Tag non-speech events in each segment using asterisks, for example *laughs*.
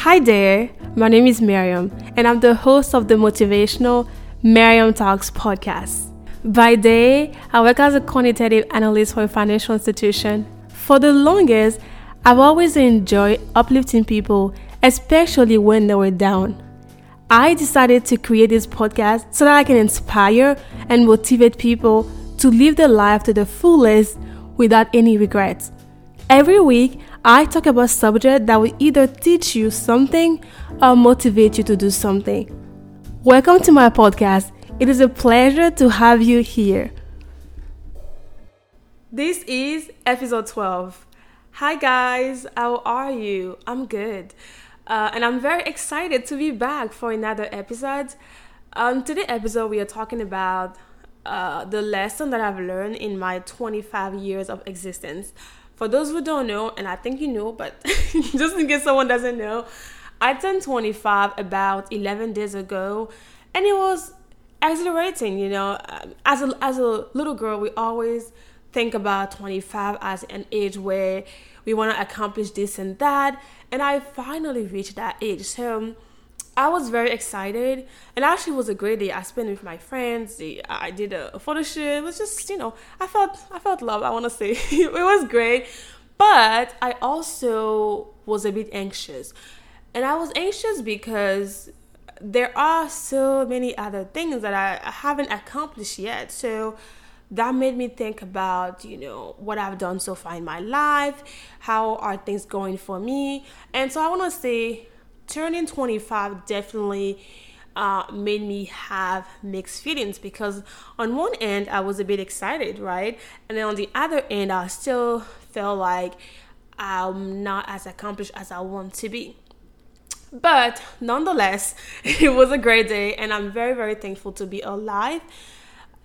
Hi there, my name is Miriam, and I'm the host of the motivational Miriam Talks podcast. By day, I work as a quantitative analyst for a financial institution. For the longest, I've always enjoyed uplifting people, especially when they were down. I decided to create this podcast so that I can inspire and motivate people to live their life to the fullest without any regrets. Every week, I talk about subjects that will either teach you something or motivate you to do something. Welcome to my podcast. It is a pleasure to have you here. This is episode 12. Hi, guys. How are you? I'm good. Uh, and I'm very excited to be back for another episode. Um, today episode, we are talking about uh, the lesson that I've learned in my 25 years of existence. For those who don't know, and I think you know, but *laughs* just in case someone doesn't know, I turned 25 about 11 days ago, and it was exhilarating. You know, as a as a little girl, we always think about 25 as an age where we want to accomplish this and that, and I finally reached that age. So I was very excited, and actually, was a great day. I spent it with my friends. I did a photo shoot. It was just, you know, I felt, I felt love. I want to say *laughs* it was great, but I also was a bit anxious, and I was anxious because there are so many other things that I haven't accomplished yet. So that made me think about you know what i've done so far in my life how are things going for me and so i want to say turning 25 definitely uh, made me have mixed feelings because on one end I was a bit excited, right? And then on the other end, I still felt like I'm not as accomplished as I want to be. But nonetheless, *laughs* it was a great day, and I'm very, very thankful to be alive.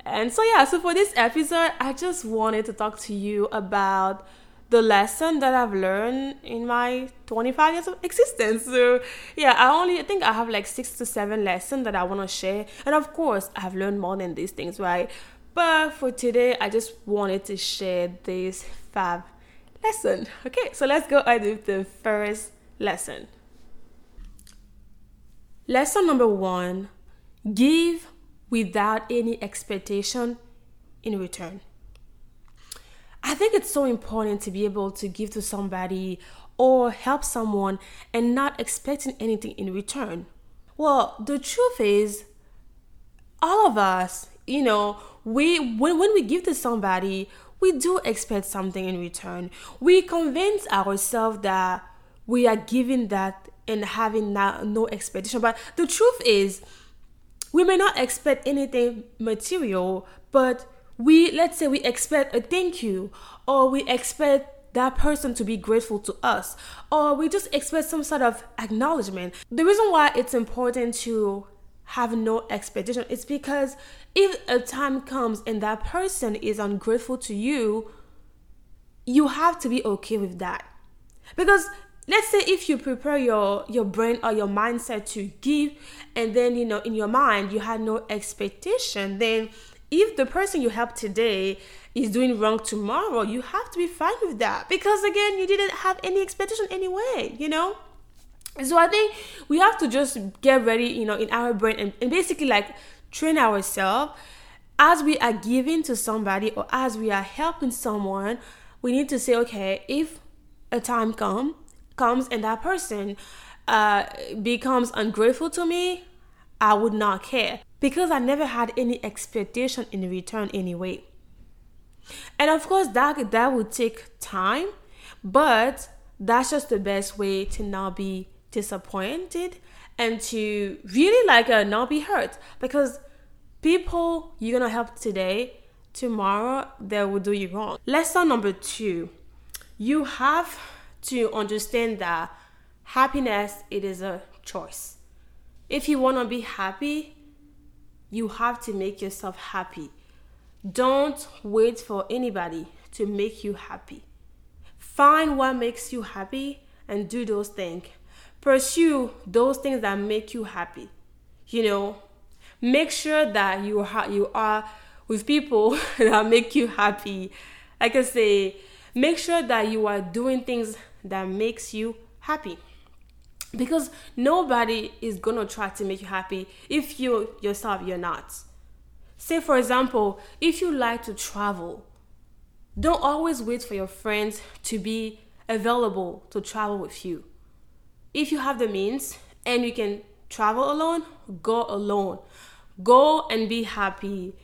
And so, yeah, so for this episode, I just wanted to talk to you about the lesson that I've learned in my 25 years of existence. So, yeah, I only I think I have like six to seven lessons that I want to share. And of course, I've learned more than these things, right? But for today, I just wanted to share these five lessons. Okay, so let's go ahead with the first lesson. Lesson number one give without any expectation in return. I think it's so important to be able to give to somebody or help someone and not expecting anything in return. Well, the truth is, all of us, you know, we when, when we give to somebody, we do expect something in return. We convince ourselves that we are giving that and having that no expectation. But the truth is, we may not expect anything material, but we let's say we expect a thank you or we expect that person to be grateful to us or we just expect some sort of acknowledgement. The reason why it's important to have no expectation is because if a time comes and that person is ungrateful to you you have to be okay with that. Because let's say if you prepare your your brain or your mindset to give and then you know in your mind you had no expectation then if the person you help today is doing wrong tomorrow, you have to be fine with that. Because again, you didn't have any expectation anyway, you know? So I think we have to just get ready, you know, in our brain and, and basically like train ourselves. As we are giving to somebody or as we are helping someone, we need to say, okay, if a time come comes and that person uh, becomes ungrateful to me, I would not care because I never had any expectation in return anyway. And of course that that would take time, but that's just the best way to not be disappointed and to really like uh, not be hurt. Because people you're gonna help today tomorrow they will do you wrong. Lesson number two you have to understand that happiness it is a choice. If you want to be happy, you have to make yourself happy. Don't wait for anybody to make you happy. Find what makes you happy and do those things. Pursue those things that make you happy. You know, make sure that you are you are with people *laughs* that make you happy. Like I say, make sure that you are doing things that makes you happy. Because nobody is gonna try to make you happy if you yourself you're not. Say, for example, if you like to travel, don't always wait for your friends to be available to travel with you. If you have the means and you can travel alone, go alone. Go and be happy.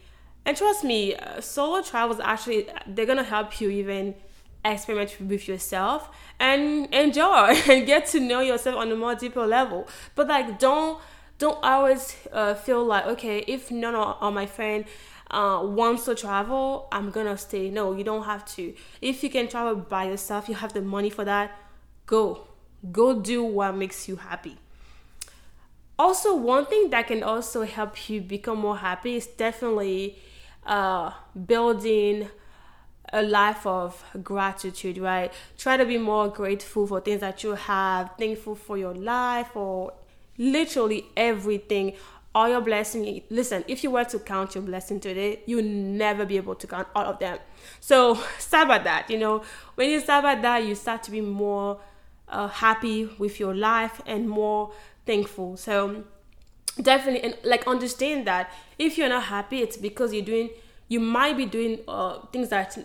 And trust me, uh, solo travels actually they're gonna help you even experiment with yourself and enjoy *laughs* and get to know yourself on a more deeper level. But like, don't don't always uh, feel like okay, if none of my friend uh, wants to travel, I'm gonna stay. No, you don't have to. If you can travel by yourself, you have the money for that. Go, go do what makes you happy. Also, one thing that can also help you become more happy is definitely uh, building a life of gratitude, right? Try to be more grateful for things that you have, thankful for your life or literally everything. All your blessings. Listen, if you were to count your blessing today, you'll never be able to count all of them. So *laughs* start at that. You know, when you start at that, you start to be more uh, happy with your life and more thankful. So definitely, and like understand that if you're not happy, it's because you're doing you might be doing uh, things that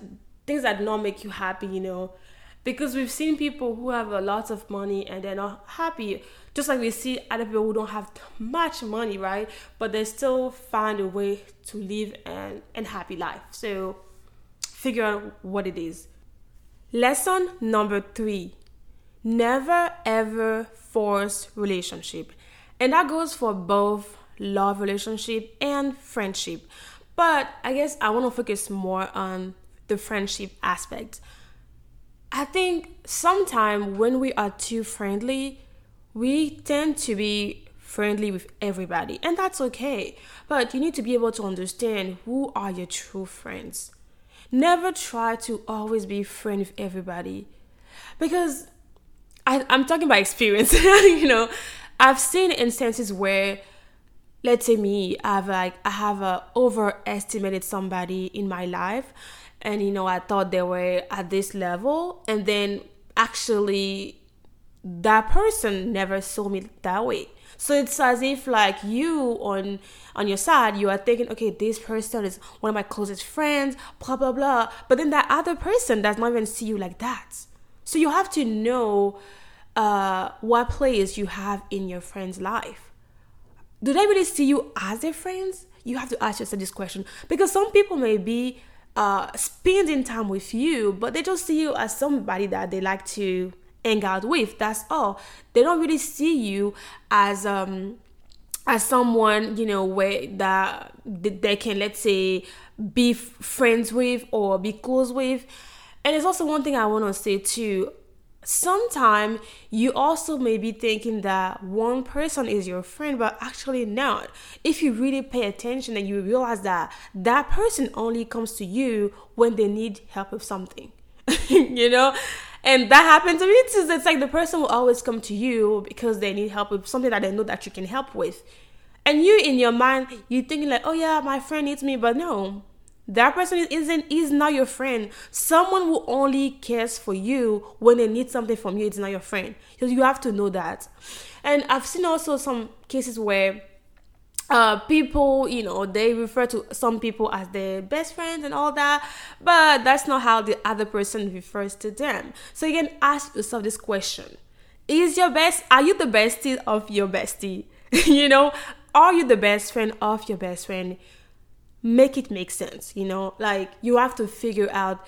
things that not make you happy you know? Because we've seen people who have a lot of money and they're not happy. Just like we see other people who don't have much money right? But they still find a way to live an, an happy life. So figure out what it is. Lesson number three. Never ever force relationship. And that goes for both love relationship and friendship but I guess I want to focus more on the friendship aspect. I think sometimes when we are too friendly, we tend to be friendly with everybody, and that's okay. But you need to be able to understand who are your true friends. Never try to always be friend with everybody, because I, I'm talking by experience. *laughs* you know, I've seen instances where let's say me i've like i have uh, overestimated somebody in my life. And you know i thought they were at this level. And then actually that person never saw me that way. So it's as if like you on on your side you are thinking okay this person is one of my closest friends blah blah blah. But then that other person does not even see you like that. So you have to know uh, what place you have in your friend's life do they really see you as their friends? You have to ask yourself this question because some people may be uh, spending time with you, but they just see you as somebody that they like to hang out with. That's all. They don't really see you as um as someone you know where that they can let's say be friends with or be close with. And there's also one thing I want to say too sometimes you also may be thinking that one person is your friend but actually not. If you really pay attention and you realize that that person only comes to you when they need help with something *laughs* you know? And that happened to me too. It's like the person will always come to you because they need help with something that they know that you can help with. And you in your mind you're thinking like oh yeah my friend needs me but no that person isn't is not your friend someone who only cares for you when they need something from you it's not your friend So you have to know that and i've seen also some cases where uh, people, you know, they refer to some people as their best friends and all that, but that's not how the other person refers to them. So you can ask yourself this question: Is your best? Are you the bestie of your bestie? *laughs* you know, are you the best friend of your best friend? Make it make sense you know? Like you have to figure out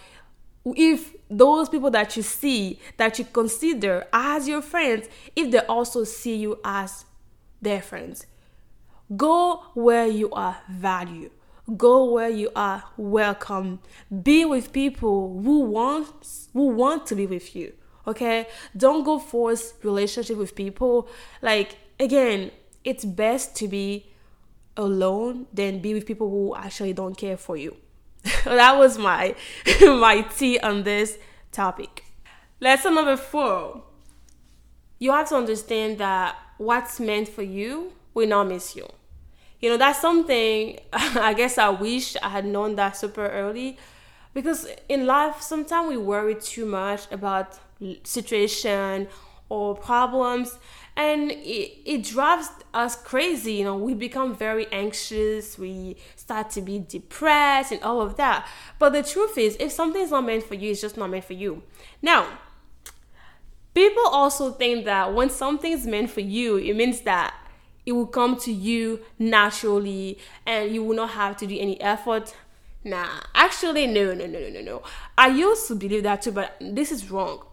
if those people that you see that you consider as your friends if they also see you as their friends. Go where you are valued. Go where you are welcome. Be with people who want who want to be with you okay? Don't go force relationship with people. Like again it's best to be alone than be with people who actually don't care for you. *laughs* that was my *laughs* my tea on this topic. Lesson number four. You have to understand that what's meant for you will not miss you. You know, that's something *laughs* I guess I wish I had known that super early because in life sometimes we worry too much about situation or problems and it, it drives us crazy you know we become very anxious we start to be depressed and all of that. But the truth is if something's not meant for you it's just not meant for you. Now people also think that when something's meant for you it means that it will come to you naturally and you will not have to do any effort. Nah actually no no no no no no. I used to believe that too but this is wrong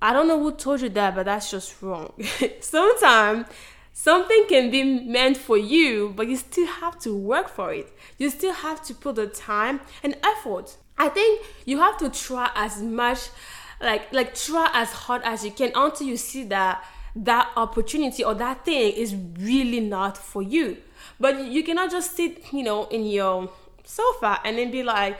I don't know who told you that, but that's just wrong. *laughs* Sometimes something can be meant for you, but you still have to work for it. You still have to put the time and effort. I think you have to try as much like like try as hard as you can until you see that that opportunity or that thing is really not for you. But you cannot just sit, you know, in your sofa and then be like,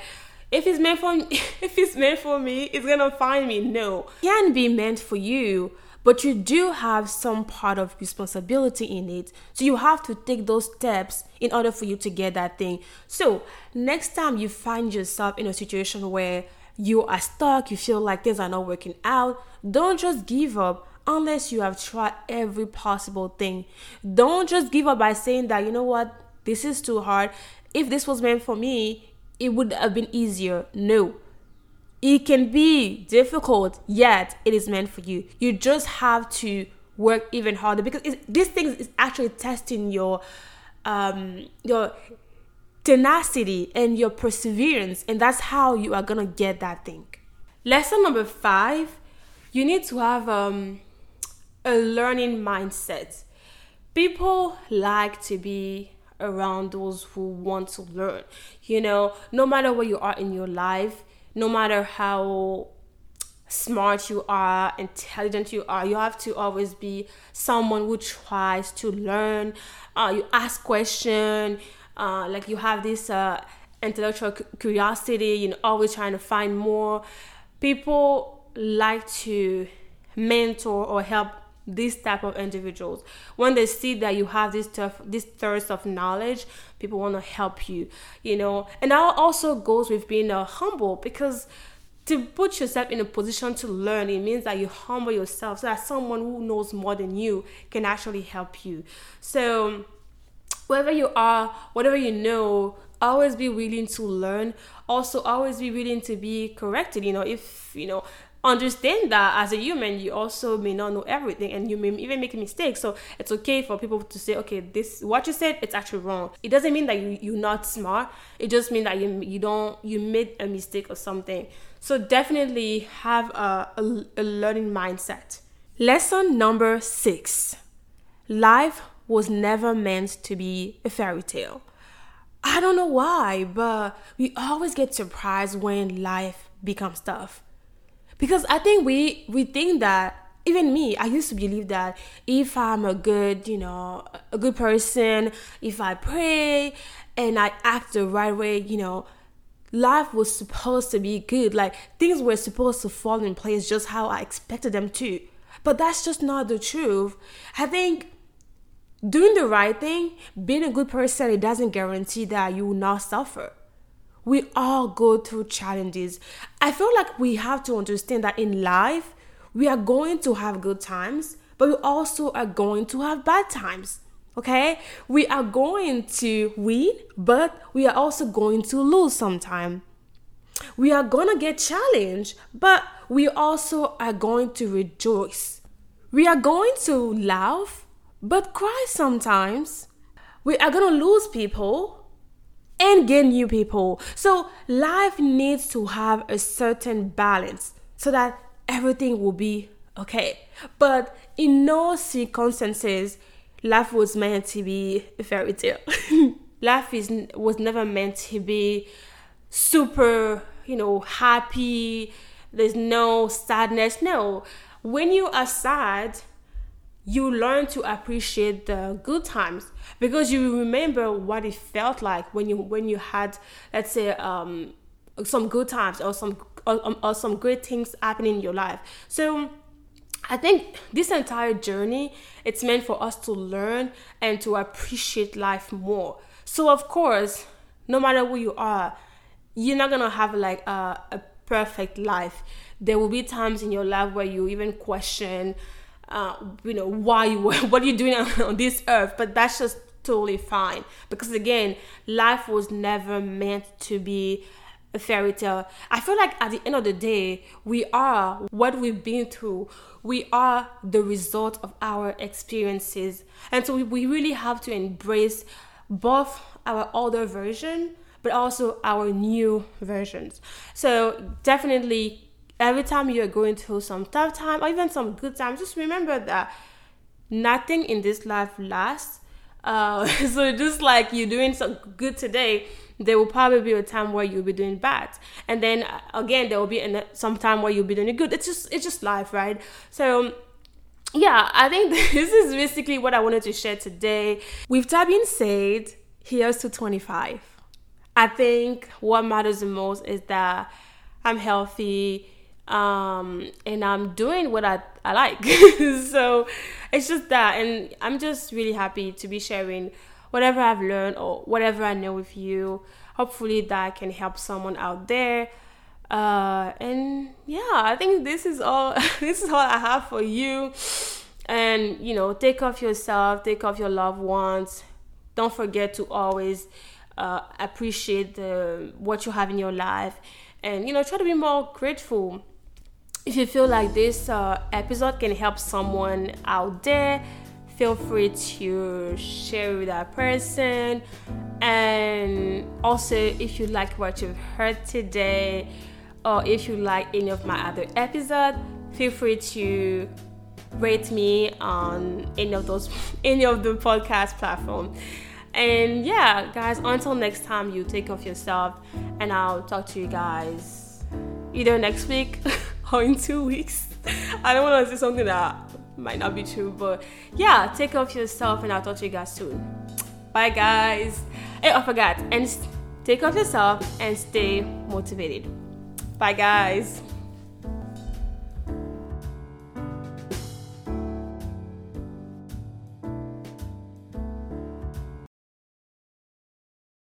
if it's meant for *laughs* if it's meant for me, it's gonna find me. No, it can be meant for you, but you do have some part of responsibility in it. So you have to take those steps in order for you to get that thing. So next time you find yourself in a situation where you are stuck, you feel like things are not working out, don't just give up unless you have tried every possible thing. Don't just give up by saying that, you know what, this is too hard. If this was meant for me, it would have been easier. No. It can be difficult, yet it is meant for you. You just have to work even harder because this thing is actually testing your um your tenacity and your perseverance and that's how you are gonna get that thing lesson number five you need to have um, a learning mindset people like to be around those who want to learn. You know, no matter where you are in your life, no matter how smart you are, intelligent you are, you have to always be someone who tries to learn. Uh, you ask questions, uh, like you have this uh, intellectual curiosity, you know, always trying to find more. People like to mentor or help these type of individuals. When they see that you have this stuff this thirst of knowledge people want to help you you know? And that also goes with being uh, humble because to put yourself in a position to learn it means that you humble yourself so that someone who knows more than you can actually help you. So wherever you are whatever you know always be willing to learn. Also always be willing to be corrected you know? If you know understand that as a human you also may not know everything and you may even make mistakes. so it's okay for people to say okay this what you said it's actually wrong. It doesn't mean that you, you're not smart. It just means that you, you don't you made a mistake or something. So definitely have a, a, a learning mindset. Lesson number six. Life was never meant to be a fairy tale. I don't know why, but we always get surprised when life becomes tough because I think we we think that even me, I used to believe that if I'm a good, you know, a good person, if I pray and I act the right way, you know, life was supposed to be good. Like things were supposed to fall in place just how I expected them to. But that's just not the truth. I think doing the right thing, being a good person, it doesn't guarantee that you will not suffer we all go through challenges. I feel like we have to understand that in life, we are going to have good times, but we also are going to have bad times. Okay? We are going to win, but we are also going to lose sometime. We are going to get challenged, but we also are going to rejoice. We are going to laugh, but cry sometimes. We are going to lose people, and get new people. So life needs to have a certain balance so that everything will be okay. But in no circumstances, life was meant to be a fairy tale. *laughs* life is was never meant to be super, you know, happy. There's no sadness. No. When you are sad, you learn to appreciate the good times because you remember what it felt like when you when you had let's say um, some good times or some or, or some great things happening in your life so I think this entire journey it's meant for us to learn and to appreciate life more. So of course, no matter who you are, you're not gonna have like a, a perfect life. There will be times in your life where you even question uh, you know why you were *laughs* what are you doing on, this earth but that's just totally fine. Because again life was never meant to be a fairy tale. I feel like at the end of the day we are what we've been through. We are the result of our experiences. And so we really have to embrace both our older version but also our new versions. So definitely every time you're going through some tough time or even some good time, just remember that nothing in this life lasts. Uh, *laughs* so just like you're doing some good today, there will probably be a time where you'll be doing bad, and then uh, again there will be some time where you'll be doing good. It's just it's just life, right? So yeah, I think *laughs* this is basically what I wanted to share today. With that being said, here's to 25. I think what matters the most is that I'm healthy um, and I'm doing what I, I like. *laughs* so it's just that, and I'm just really happy to be sharing whatever I've learned or whatever I know with you. Hopefully, that can help someone out there. Uh, and yeah, I think this is all. *laughs* this is all I have for you. And you know, take off yourself, take off your loved ones. Don't forget to always uh, appreciate the what you have in your life, and you know, try to be more grateful if you feel like this uh, episode can help someone out there, feel free to share with that person. And also, if you like what you've heard today, or if you like any of my other episodes, feel free to rate me on any of those *laughs* any of the podcast platform. And yeah, guys, until next time, you take off yourself, and I'll talk to you guys either next week. *laughs* *laughs* or oh, in two weeks. I don't want to say something that might not be true, but yeah, take care of yourself and I'll talk to you guys soon. Bye, guys. Hey, I forgot. And take care of yourself and stay motivated. Bye, guys.